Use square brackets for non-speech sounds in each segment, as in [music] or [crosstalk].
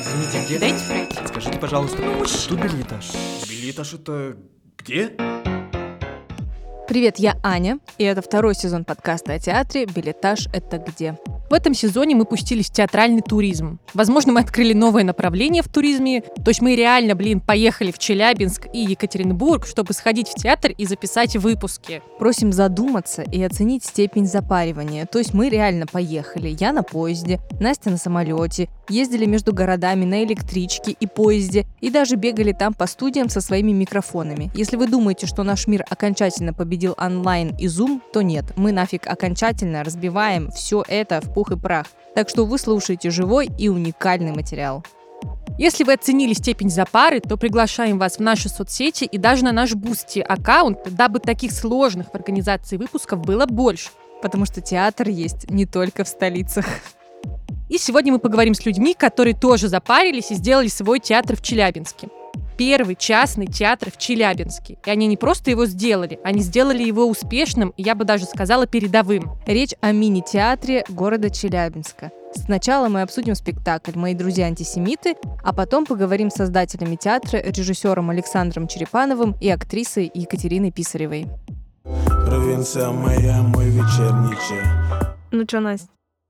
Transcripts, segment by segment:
Извините, где? Дайте пройти. Скажите, пожалуйста, Ну, мужчина. тут билетаж. Билетаж это где? Привет, я Аня, и это второй сезон подкаста о театре «Билетаж – это где?». В этом сезоне мы пустились в театральный туризм. Возможно, мы открыли новое направление в туризме. То есть мы реально, блин, поехали в Челябинск и Екатеринбург, чтобы сходить в театр и записать выпуски. Просим задуматься и оценить степень запаривания. То есть мы реально поехали. Я на поезде, Настя на самолете, ездили между городами на электричке и поезде, и даже бегали там по студиям со своими микрофонами. Если вы думаете, что наш мир окончательно победил онлайн и Zoom, то нет. Мы нафиг окончательно разбиваем все это в пух и прах. Так что вы слушаете живой и уникальный материал. Если вы оценили степень запары, то приглашаем вас в наши соцсети и даже на наш Boosty аккаунт, дабы таких сложных в организации выпусков было больше. Потому что театр есть не только в столицах. И сегодня мы поговорим с людьми, которые тоже запарились и сделали свой театр в Челябинске. Первый частный театр в Челябинске. И они не просто его сделали, они сделали его успешным, и я бы даже сказала передовым. Речь о мини-театре города Челябинска. Сначала мы обсудим спектакль «Мои друзья-антисемиты», а потом поговорим с создателями театра, режиссером Александром Черепановым и актрисой Екатериной Писаревой. Провинция моя, мой вечерний чай. Ну что, Настя,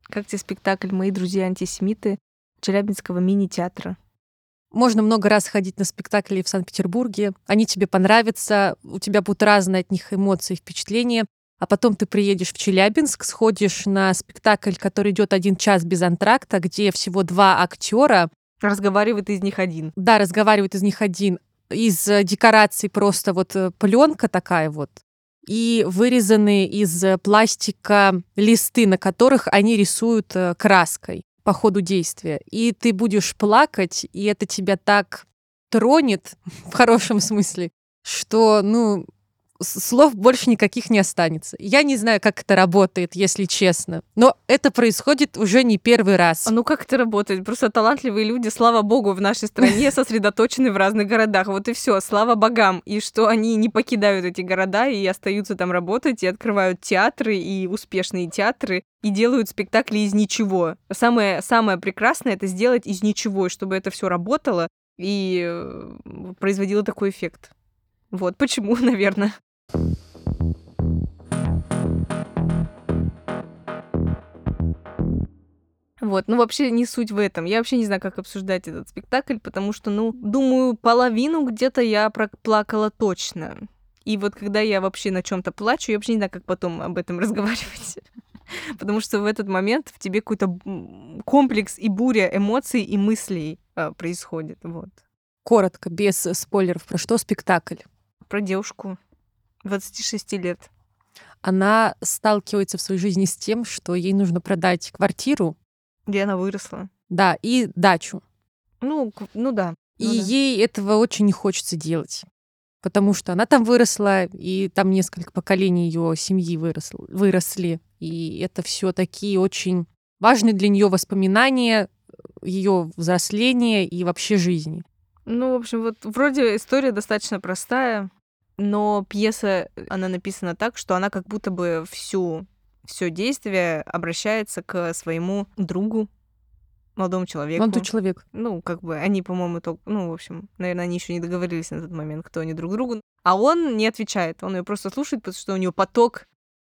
как тебе спектакль «Мои друзья-антисемиты» Челябинского мини-театра? Можно много раз ходить на спектакли в Санкт-Петербурге, они тебе понравятся, у тебя будут разные от них эмоции и впечатления, а потом ты приедешь в Челябинск, сходишь на спектакль, который идет один час без антракта, где всего два актера, Разговаривает из них один. да, разговаривает из них один, из э, декораций просто вот пленка такая вот, и вырезанные из э, пластика листы, на которых они рисуют э, краской по ходу действия. И ты будешь плакать, и это тебя так тронет, [laughs] в хорошем смысле, что, ну, слов больше никаких не останется. Я не знаю, как это работает, если честно, но это происходит уже не первый раз. А ну как это работает? Просто талантливые люди, слава богу, в нашей стране [laughs] сосредоточены в разных городах. Вот и все, слава богам. И что они не покидают эти города и остаются там работать, и открывают театры, и успешные театры, и делают спектакли из ничего. Самое, самое прекрасное это сделать из ничего, чтобы это все работало и э, производило такой эффект. Вот почему, [laughs] наверное. Вот, ну вообще не суть в этом. Я вообще не знаю, как обсуждать этот спектакль, потому что, ну, думаю, половину где-то я проплакала точно. И вот когда я вообще на чем-то плачу, я вообще не знаю, как потом об этом [laughs] разговаривать. Потому что в этот момент в тебе какой-то комплекс и буря эмоций и мыслей а, происходит. Вот. Коротко, без спойлеров, про что спектакль? Про девушку 26 лет. Она сталкивается в своей жизни с тем, что ей нужно продать квартиру, Где она выросла. да, и дачу. Ну, ну да. И ну да. ей этого очень не хочется делать. Потому что она там выросла, и там несколько поколений ее семьи выросло, выросли. И это все такие очень важные для нее воспоминания ее взросления и вообще жизни. Ну, в общем, вот вроде история достаточно простая, но пьеса, она написана так, что она как будто бы всю все действие обращается к своему другу, молодому человеку. Молодой человек. Ну, как бы они, по-моему, только... Ну, в общем, наверное, они еще не договорились на тот момент, кто они друг другу. А он не отвечает, он ее просто слушает, потому что у него поток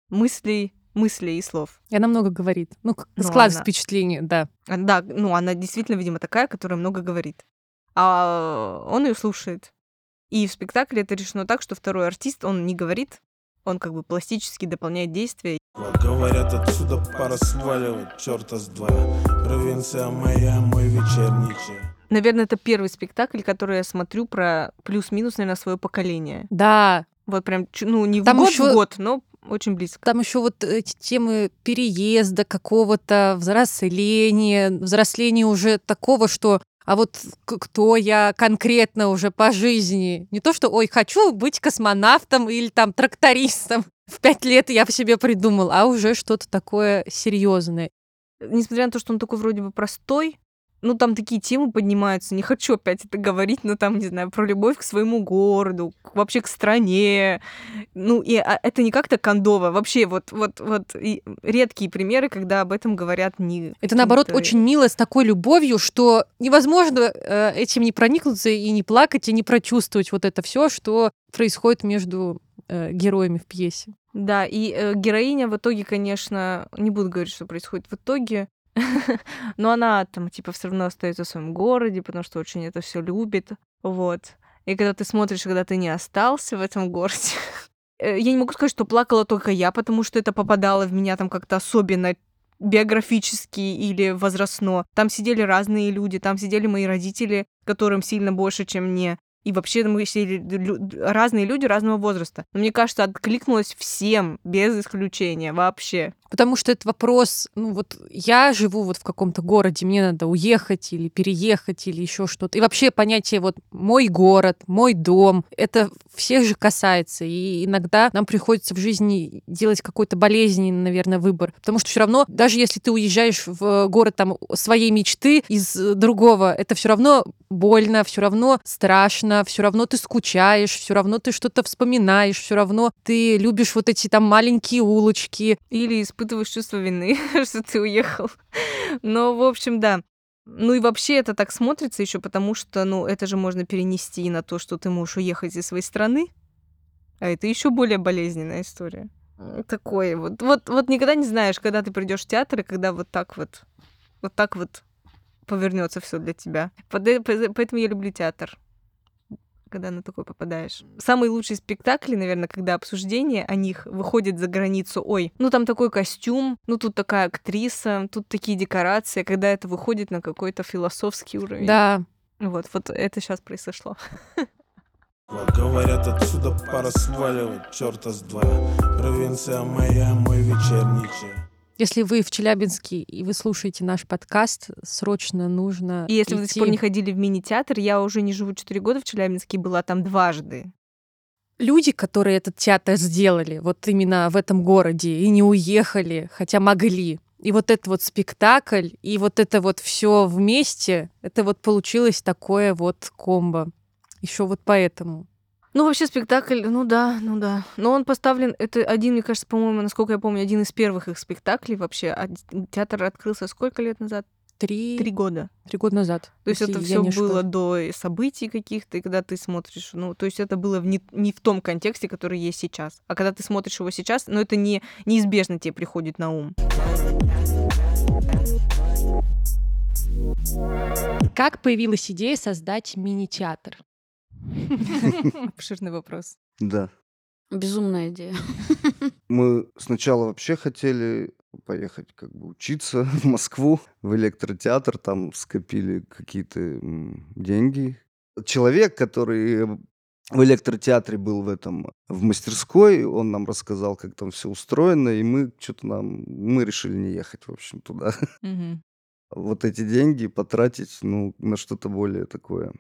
мыслей, мыслей и слов. И она много говорит. Ну, Ну, складывается она- впечатление, да. Да, ну, она действительно, видимо, такая, которая много говорит. А он ее слушает. И в спектакле это решено так, что второй артист, он не говорит, он как бы пластически дополняет действия. Говорят, отсюда пора сваливать, черта с два. Провинция моя, мой вечерний чай. Наверное, это первый спектакль, который я смотрю про плюс-минус, наверное, свое поколение. Да, Вот прям, ну, не в Там год ещё- в год, но очень близко. Там еще вот эти темы переезда какого-то, взросления, взросления уже такого, что а вот кто я конкретно уже по жизни. Не то, что, ой, хочу быть космонавтом или там трактористом. [laughs] В пять лет я по себе придумал, а уже что-то такое серьезное. Несмотря на то, что он такой вроде бы простой, ну, там такие темы поднимаются, не хочу опять это говорить, но там, не знаю, про любовь к своему городу, к- вообще к стране. Ну, и а, это не как-то кондово. Вообще, вот, вот, вот редкие примеры, когда об этом говорят не... Это, наоборот, каким-то- очень мило с такой любовью, что невозможно э, этим не проникнуться и не плакать, и не прочувствовать вот это все, что происходит между э, героями в пьесе. Да, и э, героиня в итоге, конечно, не буду говорить, что происходит в итоге, [laughs] но она там типа все равно остается в своем городе, потому что очень это все любит, вот. И когда ты смотришь, когда ты не остался в этом городе, [laughs] э, я не могу сказать, что плакала только я, потому что это попадало в меня там как-то особенно биографически или возрастно. Там сидели разные люди, там сидели мои родители, которым сильно больше, чем мне. И вообще мы лю- разные люди разного возраста. Но мне кажется, откликнулось всем, без исключения, вообще. Потому что это вопрос, ну вот я живу вот в каком-то городе, мне надо уехать или переехать или еще что-то. И вообще понятие вот мой город, мой дом, это всех же касается. И иногда нам приходится в жизни делать какой-то болезненный, наверное, выбор. Потому что все равно, даже если ты уезжаешь в город там своей мечты из другого, это все равно больно, все равно страшно, все равно ты скучаешь, все равно ты что-то вспоминаешь, все равно ты любишь вот эти там маленькие улочки, Или испытываешь чувство вины, [laughs] что ты уехал. Но, в общем, да. Ну и вообще это так смотрится еще, потому что, ну, это же можно перенести на то, что ты можешь уехать из своей страны, а это еще более болезненная история. Такое вот. Вот, вот никогда не знаешь, когда ты придешь в театр и когда вот так вот, вот так вот повернется все для тебя. Поэтому я люблю театр когда на такой попадаешь. Самые лучшие спектакли, наверное, когда обсуждение о них выходит за границу. Ой, ну там такой костюм, ну тут такая актриса, тут такие декорации, когда это выходит на какой-то философский уровень. Да, Вот, вот это сейчас произошло. Говорят, отсюда пора сваливать, черта с два Провинция моя, мой вечерний чай Если вы в Челябинске и вы слушаете наш подкаст, срочно нужно И если вы до сих идти. пор не ходили в мини-театр, я уже не живу 4 года в Челябинске, и была там дважды. Люди, которые этот театр сделали вот именно в этом городе и не уехали, хотя могли. И вот этот вот спектакль, и вот это вот все вместе, это вот получилось такое вот комбо. Еще вот поэтому. Ну, вообще спектакль, ну да, ну да. Но он поставлен, это один, мне кажется, по-моему, насколько я помню, один из первых их спектаклей вообще. А театр открылся сколько лет назад? Три, Три года. три года назад. То есть это все было до событий каких-то, и когда ты смотришь, ну, то есть это было в не, не в том контексте, который есть сейчас. А когда ты смотришь его сейчас, ну, это не, неизбежно тебе приходит на ум. Как появилась идея создать мини-театр? [laughs] Обширный вопрос. Да. Безумная идея. [laughs] Мы сначала вообще хотели поехать как бы учиться [laughs] в Москву, в электротеатр, там скопили какие-то деньги. Человек, который в электротеатре был в этом, в мастерской, он нам рассказал, как там все устроено, и мы что-то нам, мы решили не ехать, в общем, туда. Вот эти деньги потратить, ну, на что-то более такое.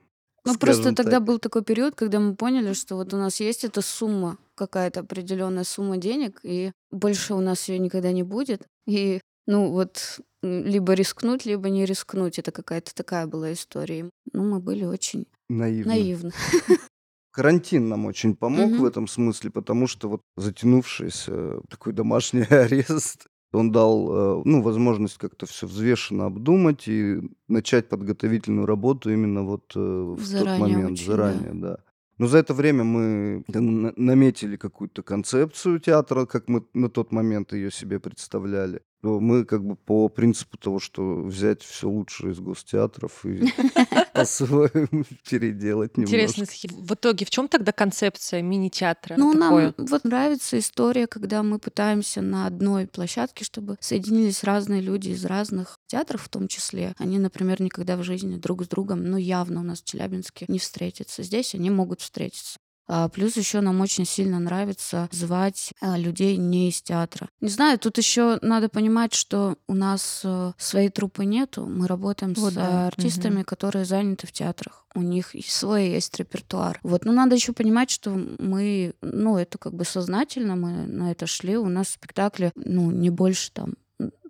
Ну, просто скажем тогда так. был такой период, когда мы поняли, что вот у нас есть эта сумма, какая-то определенная сумма денег, и больше у нас ее никогда не будет. И, ну, вот либо рискнуть, либо не рискнуть. Это какая-то такая была история. Ну, мы были очень Наивно. наивны. [laughs] Карантин нам очень помог Мгм. в этом смысле, потому что вот затянувшийся такой домашний [laughs] арест, он дал, э, ну, возможность как-то все взвешенно обдумать и начать подготовительную работу именно вот э, в тот Заранее момент, очень, да. заранее, да. Но за это время мы на- наметили какую-то концепцию театра, как мы на тот момент ее себе представляли. Мы как бы по принципу того, что взять все лучшее из гостеатров и [laughs] [laughs] по-своему [laughs] переделать немножко. Интересно, в итоге в чем тогда концепция мини-театра? Ну, нам вот нравится история, когда мы пытаемся на одной площадке, чтобы соединились разные люди из разных театров в том числе. Они, например, никогда в жизни друг с другом, ну, явно у нас в Челябинске не встретятся. Здесь они могут встретиться. А плюс еще нам очень сильно нравится звать а, людей не из театра. Не знаю, тут еще надо понимать, что у нас э, своей труппы нету. Мы работаем Вот с да, артистами, которые заняты в театрах. У них свой есть репертуар. Вот, но надо еще понимать, что мы, ну, это как бы сознательно мы на это шли. У нас спектакли, ну, не больше там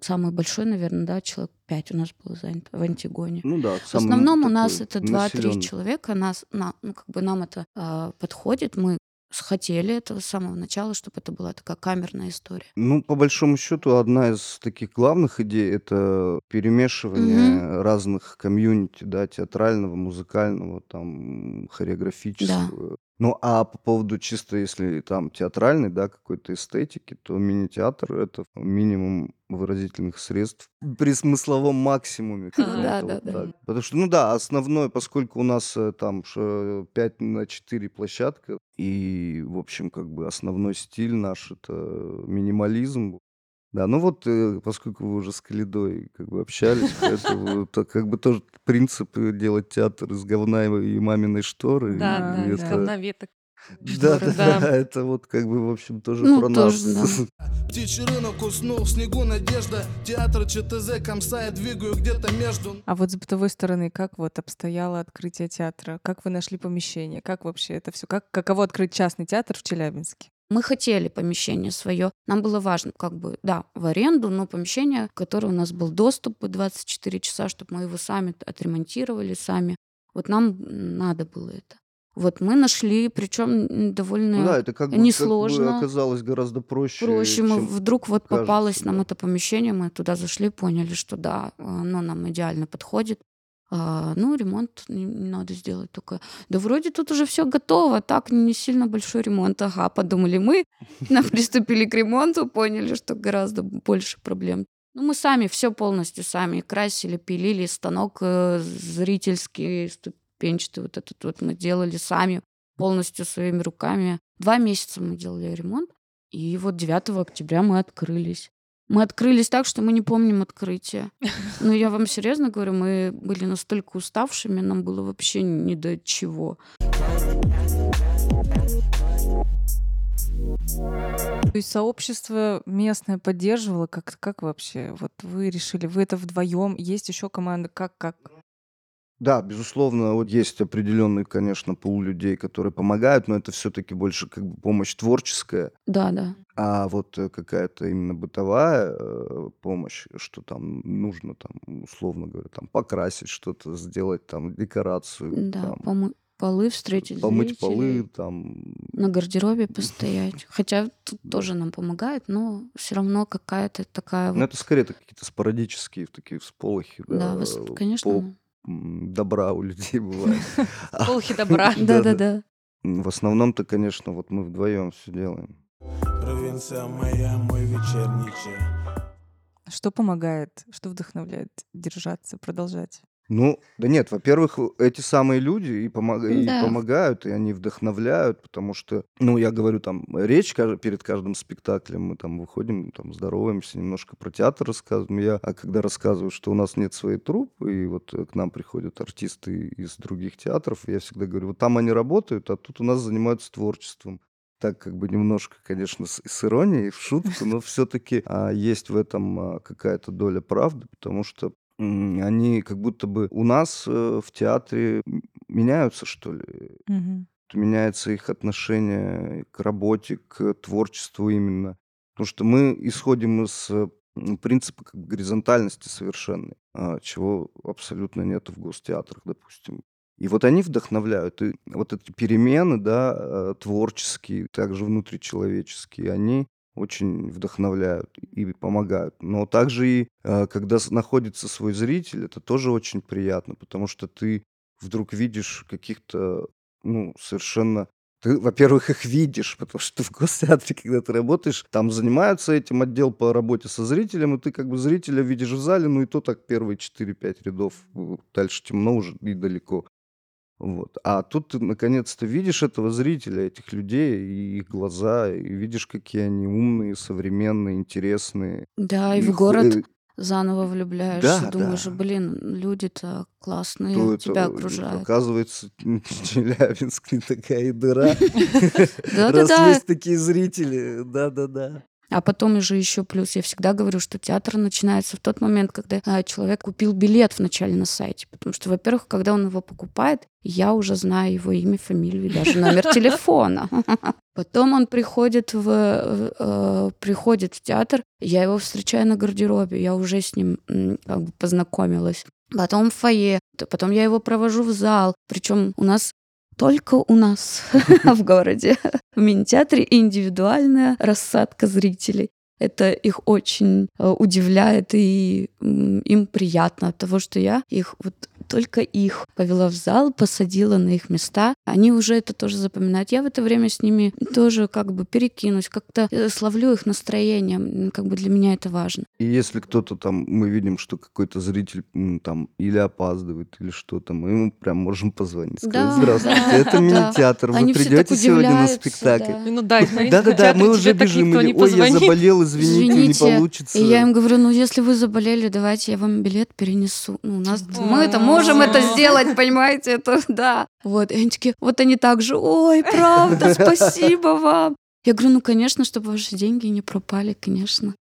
самый большой, наверное, да, человек пять у нас было занято в Антигоне. Ну да, В основном у нас это 2-3 населённый. человека, нас, на, ну, как бы нам это а, подходит, мы хотели этого с самого начала, чтобы это была такая камерная история. Ну, по большому счету, одна из таких главных идей это перемешивание разных комьюнити, да, театрального, музыкального, там, хореографического. Ну, а по поводу чисто, если там театральной, да, какой-то эстетики, то мини-театр — это минимум выразительных средств при смысловом максимуме. Да, да, да. Потому что, ну да, основное, поскольку у нас э, там 5 на 4 площадка, и, в общем, как бы основной стиль наш — это минимализм. Да, ну вот, э, поскольку вы уже с Калидой как бы общались, поэтому это как бы тоже принцип э, делать театр из говна и маминой шторы. Да, Да, из да. говноветок. Да, да, да. [laughs] да, это вот как бы, в общем, тоже Ну, про тоже, нас. [laughs] Птичий рынок уснул, в снегу надежда Театр ЧТЗ, комса я двигаю где-то между А вот с бытовой стороны, как вот обстояло открытие театра? Как вы нашли помещение? Как вообще это все? Как, каково открыть частный театр в Челябинске? Мы хотели помещение свое. Нам было важно, как бы, да, в аренду, но помещение, в которое у нас был доступ 24 часа, чтобы мы его сами отремонтировали, сами. Вот нам надо было это. Вот мы нашли, причем довольно Ну да, это как бы, несложно. как бы оказалось гораздо проще, проще. Мы вдруг вот кажется, попалось нам да. это помещение, мы туда зашли, поняли, что да, оно нам идеально подходит. А, ну, ремонт не, не надо сделать только. Да вроде тут уже все готово, так не сильно большой ремонт. Ага, подумали мы, [laughs] нам приступили к ремонту, поняли, что гораздо больше проблем. Ну, мы сами все полностью сами красили, пилили, станок э, зрительский, ступенчатый вот этот вот мы делали сами полностью своими руками. Два месяца мы делали ремонт, и вот 9 октября мы открылись. Мы открылись так, что мы не помним открытие. [laughs] Ну, я вам серьезно говорю, мы были настолько уставшими, нам было вообще ни до чего. То есть сообщество местное поддерживало? Как, как вообще? Вот вы решили, вы это вдвоем, есть еще команда, как, как? Да, безусловно, вот есть определенный, конечно, пул людей, которые помогают, но это все-таки больше как бы помощь творческая, Да, да. а вот э, какая-то именно бытовая э, помощь, что там нужно, там, условно говоря, там покрасить что-то, сделать там декорацию, Да, там, помы- полы встретить помыть зрителей, полы, там, на гардеробе [laughs] постоять. Хотя тут тоже нам помогает, но все равно какая-то такая ну вот... это скорее какие-то спорадические такие всполохи, Да, да, вос- э, конечно. по- м, добра у людей [laughs] бывает. [laughs] А, Полхи добра. [laughs] Да-да-да. В основном-то, конечно, вот мы вдвоем все делаем. Провинция моя, мой вечерний Что помогает, что вдохновляет держаться, продолжать? Ну, да нет, во-первых, эти самые люди и, помог- и Да. помогают, и они вдохновляют, потому что, ну, я говорю, там, речь перед каждым спектаклем, мы там выходим, там, здороваемся, немножко про театр рассказываем. Я, а когда рассказываю, что у нас нет своей труппы, и вот э, к нам приходят артисты из других театров, я всегда говорю, вот там они работают, а тут у нас занимаются творчеством так как бы немножко, конечно, с, с иронией, в шутку, но все-таки есть в этом а, какая-то доля правды, потому что м, они как будто бы у нас э, в театре м, меняются, что ли. Мгм. Меняется их отношение к работе, к творчеству именно. Потому что мы исходим из э, м, принципа как бы горизонтальности совершенной, а, чего абсолютно нет в гостеатрах, допустим. И вот они вдохновляют. И вот эти перемены, да, э, творческие, также внутричеловеческие, они очень вдохновляют и помогают. Но также и э, когда находится свой зритель, это тоже очень приятно, потому что ты вдруг видишь каких-то, ну, совершенно... Ты, во-первых, их видишь, потому что [laughs] в гостеатре, когда ты работаешь, там занимаются этим отдел по работе со зрителем, и ты как бы зрителя видишь в зале, ну и то так первые 4-5 рядов, э, дальше темно уже и далеко. Вот. А тут ты наконец-то видишь этого зрителя, этих людей, и их глаза, и видишь, какие они умные, современные, интересные. Да, и И в город э, заново влюбляешься. да, Думаешь, да. блин, люди-то классные, то это, тебя э, окружают. Оказывается, [laughs] Челябинск не такая дыра. [laughs] Раз есть такие зрители, да-да-да. А потом уже еще плюс, я всегда говорю, что театр начинается в тот момент, когда а, человек купил билет вначале на сайте. Потому что, во-первых, когда он его покупает, я уже знаю его имя, фамилию и даже номер [laughs] телефона. Потом он приходит в, э, приходит в театр, я его встречаю на гардеробе, я уже с ним как бы познакомилась. Потом в фойе, потом я его провожу в зал. Причем у нас только у нас [laughs] в городе в мини-театре индивидуальная рассадка зрителей. Это их очень э, удивляет, и им приятно от того, что я их вот только их повела в зал, посадила на их места. Они уже это тоже запоминают. Я в это время с ними тоже как бы перекинусь, как-то э, словлю их настроение. Как бы для меня это важно. И если кто-то там, мы видим, что какой-то зритель там или опаздывает, или что-то, мы ему прям можем позвонить. Сказать, Да, здравствуйте, [laughs] да, это мини-театр, вы Они все так придете сегодня на удивляются, спектакль? да. Ну да, Да-да-да, мы уже бежим, ой, я заболел, извините, не получится. И я им говорю, ну если вы заболели, давайте я вам билет перенесу. Ну, у нас мы это можем это сделать, понимаете, это [laughs] да. Вот, и они такие, вот они так же, ой, правда, [laughs] спасибо вам. Я говорю, ну, конечно, чтобы ваши деньги не пропали, конечно.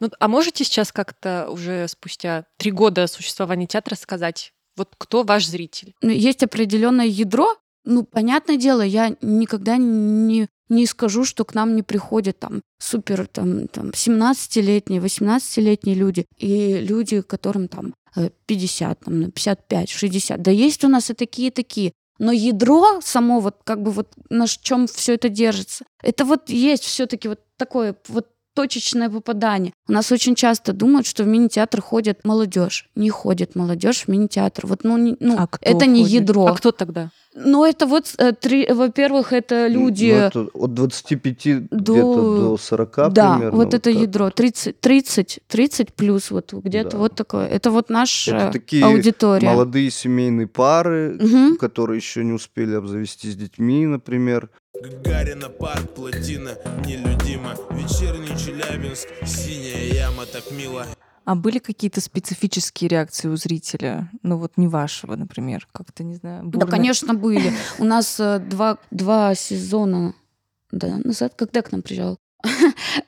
Ну, а можете сейчас как-то уже спустя три года существования театра сказать, вот кто ваш зритель? Ну, Есть определенное ядро. Ну, понятное дело, я никогда не, не скажу, что к нам не приходят там супер там, там 17-летние, 18-летние люди и люди, которым там э, 50, там, 55, 60. Да есть у нас и такие, и такие. Но ядро само, вот как бы вот на чем все это держится, это вот есть все-таки вот такое вот точечное попадание. У нас очень часто думают, что в мини-театр ходит молодежь. Не ходит молодежь в мини-театр. Вот, ну, не- ну А это не ходит? ядро. А кто тогда? Ну, это вот, э, три, во-первых, это Ну, люди... это от 25 до- где-то до 40 да, примерно. вот это так. ядро. 30, 30, 30 плюс, вот где-то Да. вот такое. Это вот наша Это такие аудитория. молодые семейные пары, Мгм. которые еще не успели обзавестись детьми, например. Гагарина, парк, плотина, нелюдимо Вечерний Челябинск, синяя яма, так мило А были какие-то специфические реакции у зрителя? Ну вот не вашего, например, как-то, не знаю, Да, бурно? конечно, были. [laughs] У нас э, два, два сезона да, назад, когда к нам приезжал? [laughs]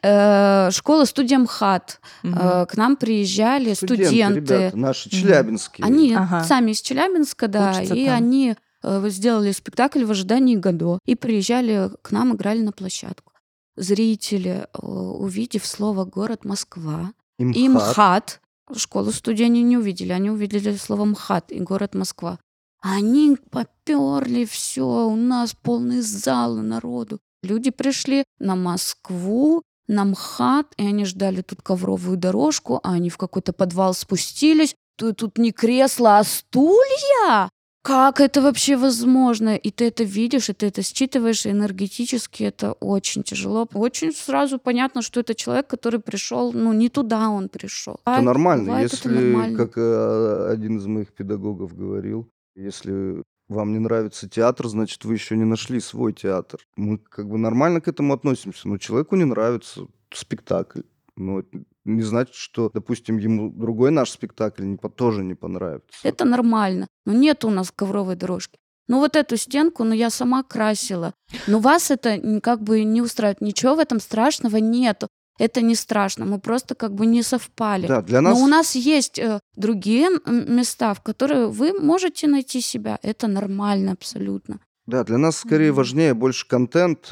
Э, Школа студия МХАТ. Э, К нам приезжали Студенты, студенты. ребята, наши челябинские. Они Ага. сами из Челябинска, да, Учатся и там. они сделали спектакль в ожидании Годо и приезжали к нам, играли на площадку. Зрители, увидев слово «город Москва» и МХАТ, школу студии они не увидели, они увидели слово МХАТ и город Москва. Они поперли все, у нас полные залы народу. Люди пришли на Москву, на МХАТ, и они ждали тут ковровую дорожку, а они в какой-то подвал спустились. Тут, тут не кресло, а стулья! Как это вообще возможно? И ты это видишь, и ты это считываешь, и энергетически это очень тяжело. Очень сразу понятно, что это человек, который пришел, ну, не туда он пришел. Это нормально. Бывает это если, нормально. как э, один из моих педагогов говорил, если вам не нравится театр, значит, вы еще не нашли свой театр. Мы как бы нормально к этому относимся, но человеку не нравится спектакль. Но это не значит, что, допустим, ему другой наш спектакль не, тоже не понравится. Это нормально. Но нет у нас ковровой дорожки. Ну вот эту стенку, ну я сама красила. Но вас это как бы не устраивает. Ничего в этом страшного нету. Это не страшно. Мы просто как бы не совпали. Да, для нас... Но у нас есть э, другие места, в которые вы можете найти себя. Это нормально абсолютно. Да, для нас скорее важнее больше контент,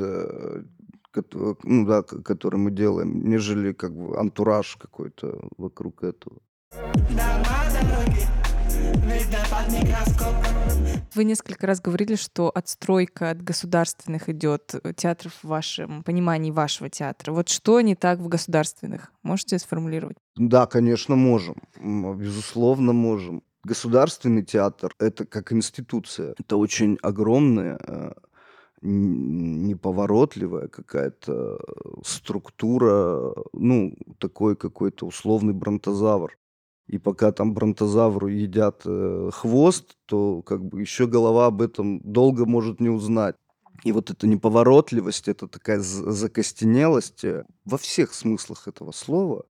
э, кото- ну, да, который мы делаем, нежели как бы антураж какой-то вокруг этого. Вы несколько раз говорили, что отстройка от государственных идет э, театров в вашем понимании вашего театра. Вот что не так в государственных? Можете сформулировать? Да, конечно, можем. Безусловно, можем. Государственный театр — это как институция. Это очень огромная, э, неповоротливая какая-то структура, ну, такой какой-то условный бронтозавр. И пока там бронтозавру едят э, хвост, то как бы еще голова об этом долго может не узнать. И вот эта неповоротливость, это такая закостенелость э, во всех смыслах этого слова,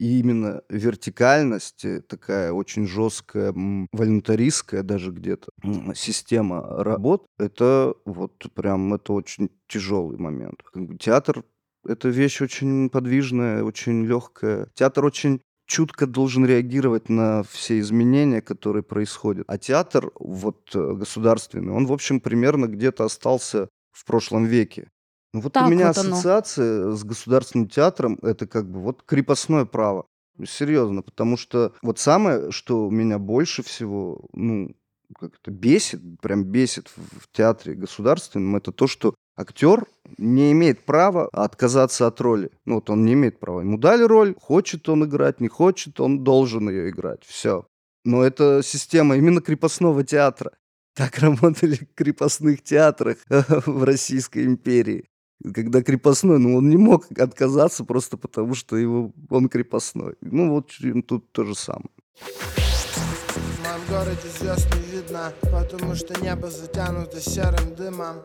И именно вертикальность, э, такая очень жесткая, волюнтаристская даже где-то система работ, это вот прям, это очень тяжелый момент. Театр это вещь очень подвижная, очень легкая. Театр очень чутко должен реагировать на все изменения, которые происходят. А театр, вот э, государственный, он, в общем, примерно где-то остался в прошлом веке. Ну вот Так у меня вот оно. ассоциация с государственным театром это как бы вот крепостное право. Серьезно, потому что вот самое, что меня больше всего, ну, как это бесит, прям бесит в, в театре государственном, это то, что актер не имеет права отказаться от роли. Ну вот он не имеет права. Ему дали роль, хочет он играть, не хочет, он должен ее играть. Все. Но это система именно крепостного театра. Так [laughs] работали в крепостных театрах [laughs] в Российской империи. Когда крепостной, ну он не мог отказаться просто потому, что его, он крепостной. Ну вот тут то же самое. В моем городе звезд не видно, потому что небо затянуто серым дымом.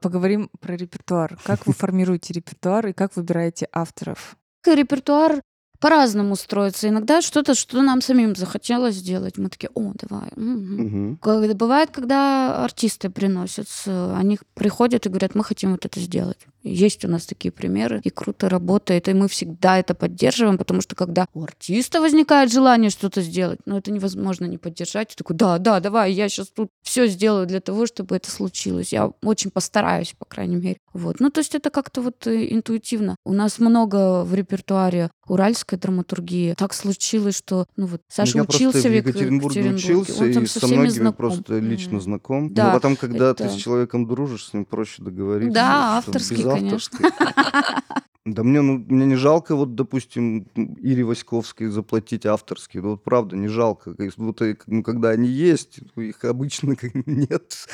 Поговорим про репертуар. Как вы [laughs] формируете репертуар и как выбираете авторов? Репертуар по-разному строится. Иногда что-то, что нам самим захотелось сделать. Мы такие, о, давай. мгм». Мгм. Когда- Бывает, когда артисты приносят, они приходят и говорят, мы хотим вот это сделать. Есть у нас такие примеры, и круто работает, и мы всегда это поддерживаем, потому что когда у артиста возникает желание что-то сделать, ну это невозможно не поддержать. Ты такой, да, да, давай, я сейчас тут все сделаю для того, чтобы это случилось. Я очень постараюсь, по крайней мере. Вот. Ну, то есть это как-то вот э, интуитивно. У нас много в репертуаре уральской драматургии. Так случилось, что, ну вот, Саша я учился в Ек- Екатеринбурге учился Он там и со со всеми многими знаком. просто лично знаком. Да, Но потом, когда ты это- с человеком дружишь, с ним проще договориться. Да, авторский, конечно. [laughs] Да мне, ну, мне не жалко, вот, допустим, Ире Васьковской заплатить авторский. Ну, вот правда, не жалко. Вот, и, ну, когда они есть, их обычно [laughs] нет.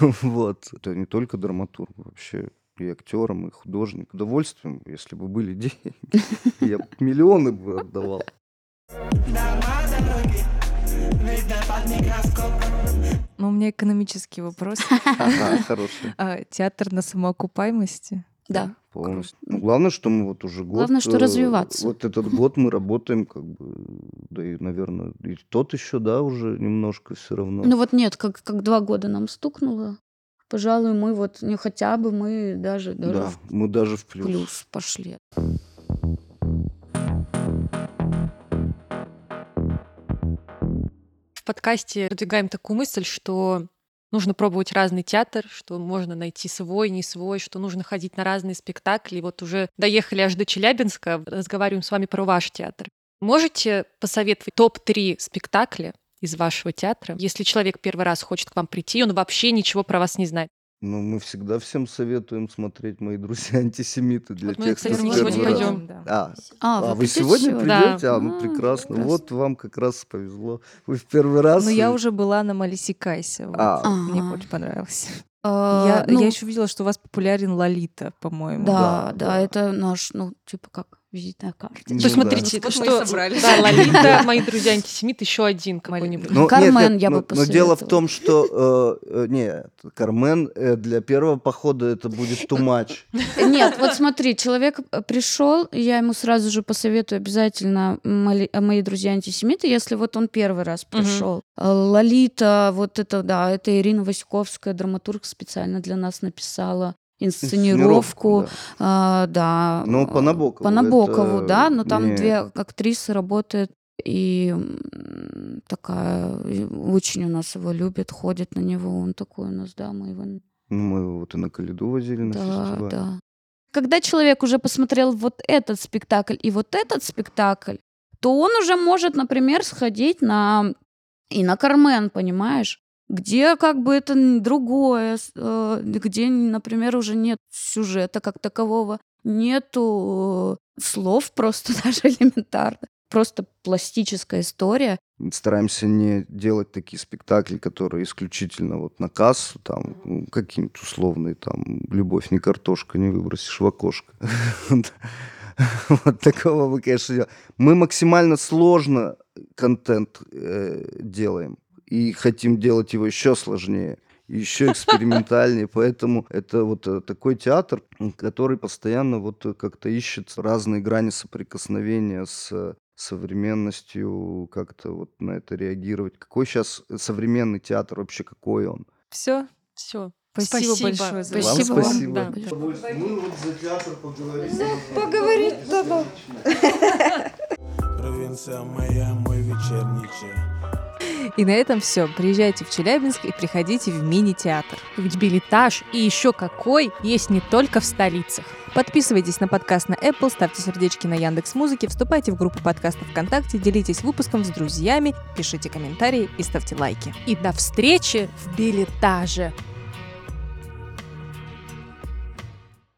[laughs] Вот. Это не только драматург, вообще и актерам, и художник. Удовольствием, если бы были [laughs] деньги, я миллионы бы отдавал. Ну, у меня экономический вопрос. Ага, [laughs] хороший. А, Театр на самоокупаемости? Да. Полностью. Ну, главное, что мы вот уже год... Главное, что э, развиваться. Вот этот год мы работаем, как бы, да и, наверное, и тот еще, да, уже немножко все равно. Ну вот нет, как, как два года нам стукнуло. Пожалуй, мы вот не хотя бы, мы даже, даже да, в мы даже в плюс. плюс пошли. В подкасте продвигаем такую мысль, что нужно пробовать разный театр, что можно найти свой, не свой, что нужно ходить на разные спектакли. И вот уже доехали аж до Челябинска, разговариваем с вами про ваш театр. Можете посоветовать топ-3 спектакля из вашего театра, если человек первый раз хочет к вам прийти, он вообще ничего про вас не знает. Ну, мы всегда всем советуем смотреть «Мои друзья-антисемиты» для Вот мы, тех, кстати, кто сегодня первый раз. пойдем. Да. А, А, а, вы сегодня Да. придете? А, ну А, прекрасно. прекрасно. Вот вам как раз повезло. Вы в первый раз. Ну, я и- уже была на Малисикайсе. вот. А, Мне Ага. очень понравилось. А, Я, ну, я еще видела, что у вас популярен Лолита, по-моему. Да, Да, да, это наш, ну, типа как визитная карточка. Ну То есть да. Вот что... собрались. Да, Лолита, мои друзья антисемит, еще один какой-нибудь. Ну, Кармен нет, нет, я бы но, но дело в посоветовала. том, что э, э, нет, Кармен э, для первого похода это будет too much. Нет, вот смотри, человек пришел, я ему сразу же посоветую обязательно мои друзья антисемиты, если вот он первый раз пришел. Лолита, вот это, да, это Ирина Васьковская, драматург специально для нас написала инсценировку. да. А, да. Ну, по Набокову. По Набокову, это да, но там не- две актрисы работают. И такая, очень у нас его любят, ходят на него, он такой у нас, да, мы его Ну, мы его вот и на Калиду возили на да, фестиваль. да. Когда человек уже посмотрел вот этот спектакль и вот этот спектакль, то он уже может, например, сходить на и на Кармен, понимаешь? Где как бы это другое, э, где, например, уже нет сюжета как такового, нету э, слов просто [laughs] даже элементарно. Просто пластическая история. Стараемся не делать такие спектакли, которые исключительно вот на кассу, там, ну, какие-нибудь условные, там, «Любовь не картошка, не выбросишь в окошко». [laughs] Вот такого мы, конечно, не- Мы максимально сложно контент э, делаем и хотим делать его еще сложнее. еще экспериментальнее. [laughs] Поэтому это вот э, такой театр, который постоянно вот как-то ищет разные грани соприкосновения с э, современностью, как-то вот на это реагировать. Какой сейчас современный театр вообще, какой он? Все. Все. Спасибо, большое за Спасибо Вам вам. спасибо. Да. Мы вот за театр поговорили. Поговорить давай. Провинция моя, мой вечерний чай. И на этом все. Приезжайте в Челябинск и приходите в мини-театр. Ведь билетаж и еще какой есть не только в столицах. Подписывайтесь на подкаст на Apple, ставьте сердечки на Яндекс Музыке, вступайте в группу подкастов ВКонтакте, делитесь выпуском с друзьями, пишите комментарии и ставьте лайки. И до встречи в билетаже.